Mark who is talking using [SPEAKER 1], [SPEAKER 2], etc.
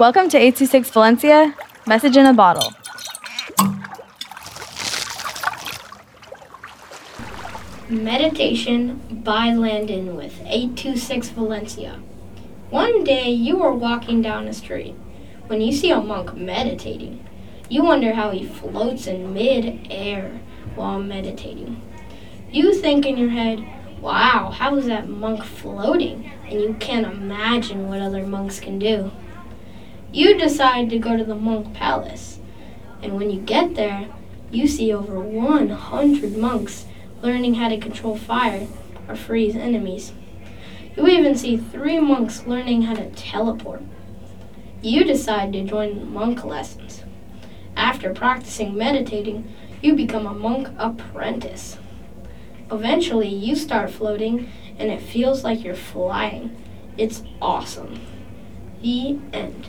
[SPEAKER 1] Welcome to 826 Valencia, message in a bottle.
[SPEAKER 2] Meditation by Landon with 826 Valencia. One day you were walking down a street when you see a monk meditating. You wonder how he floats in mid-air while meditating. You think in your head, wow, how is that monk floating? And you can't imagine what other monks can do. You decide to go to the monk palace. And when you get there, you see over 100 monks learning how to control fire or freeze enemies. You even see three monks learning how to teleport. You decide to join monk lessons. After practicing meditating, you become a monk apprentice. Eventually, you start floating and it feels like you're flying. It's awesome. The end.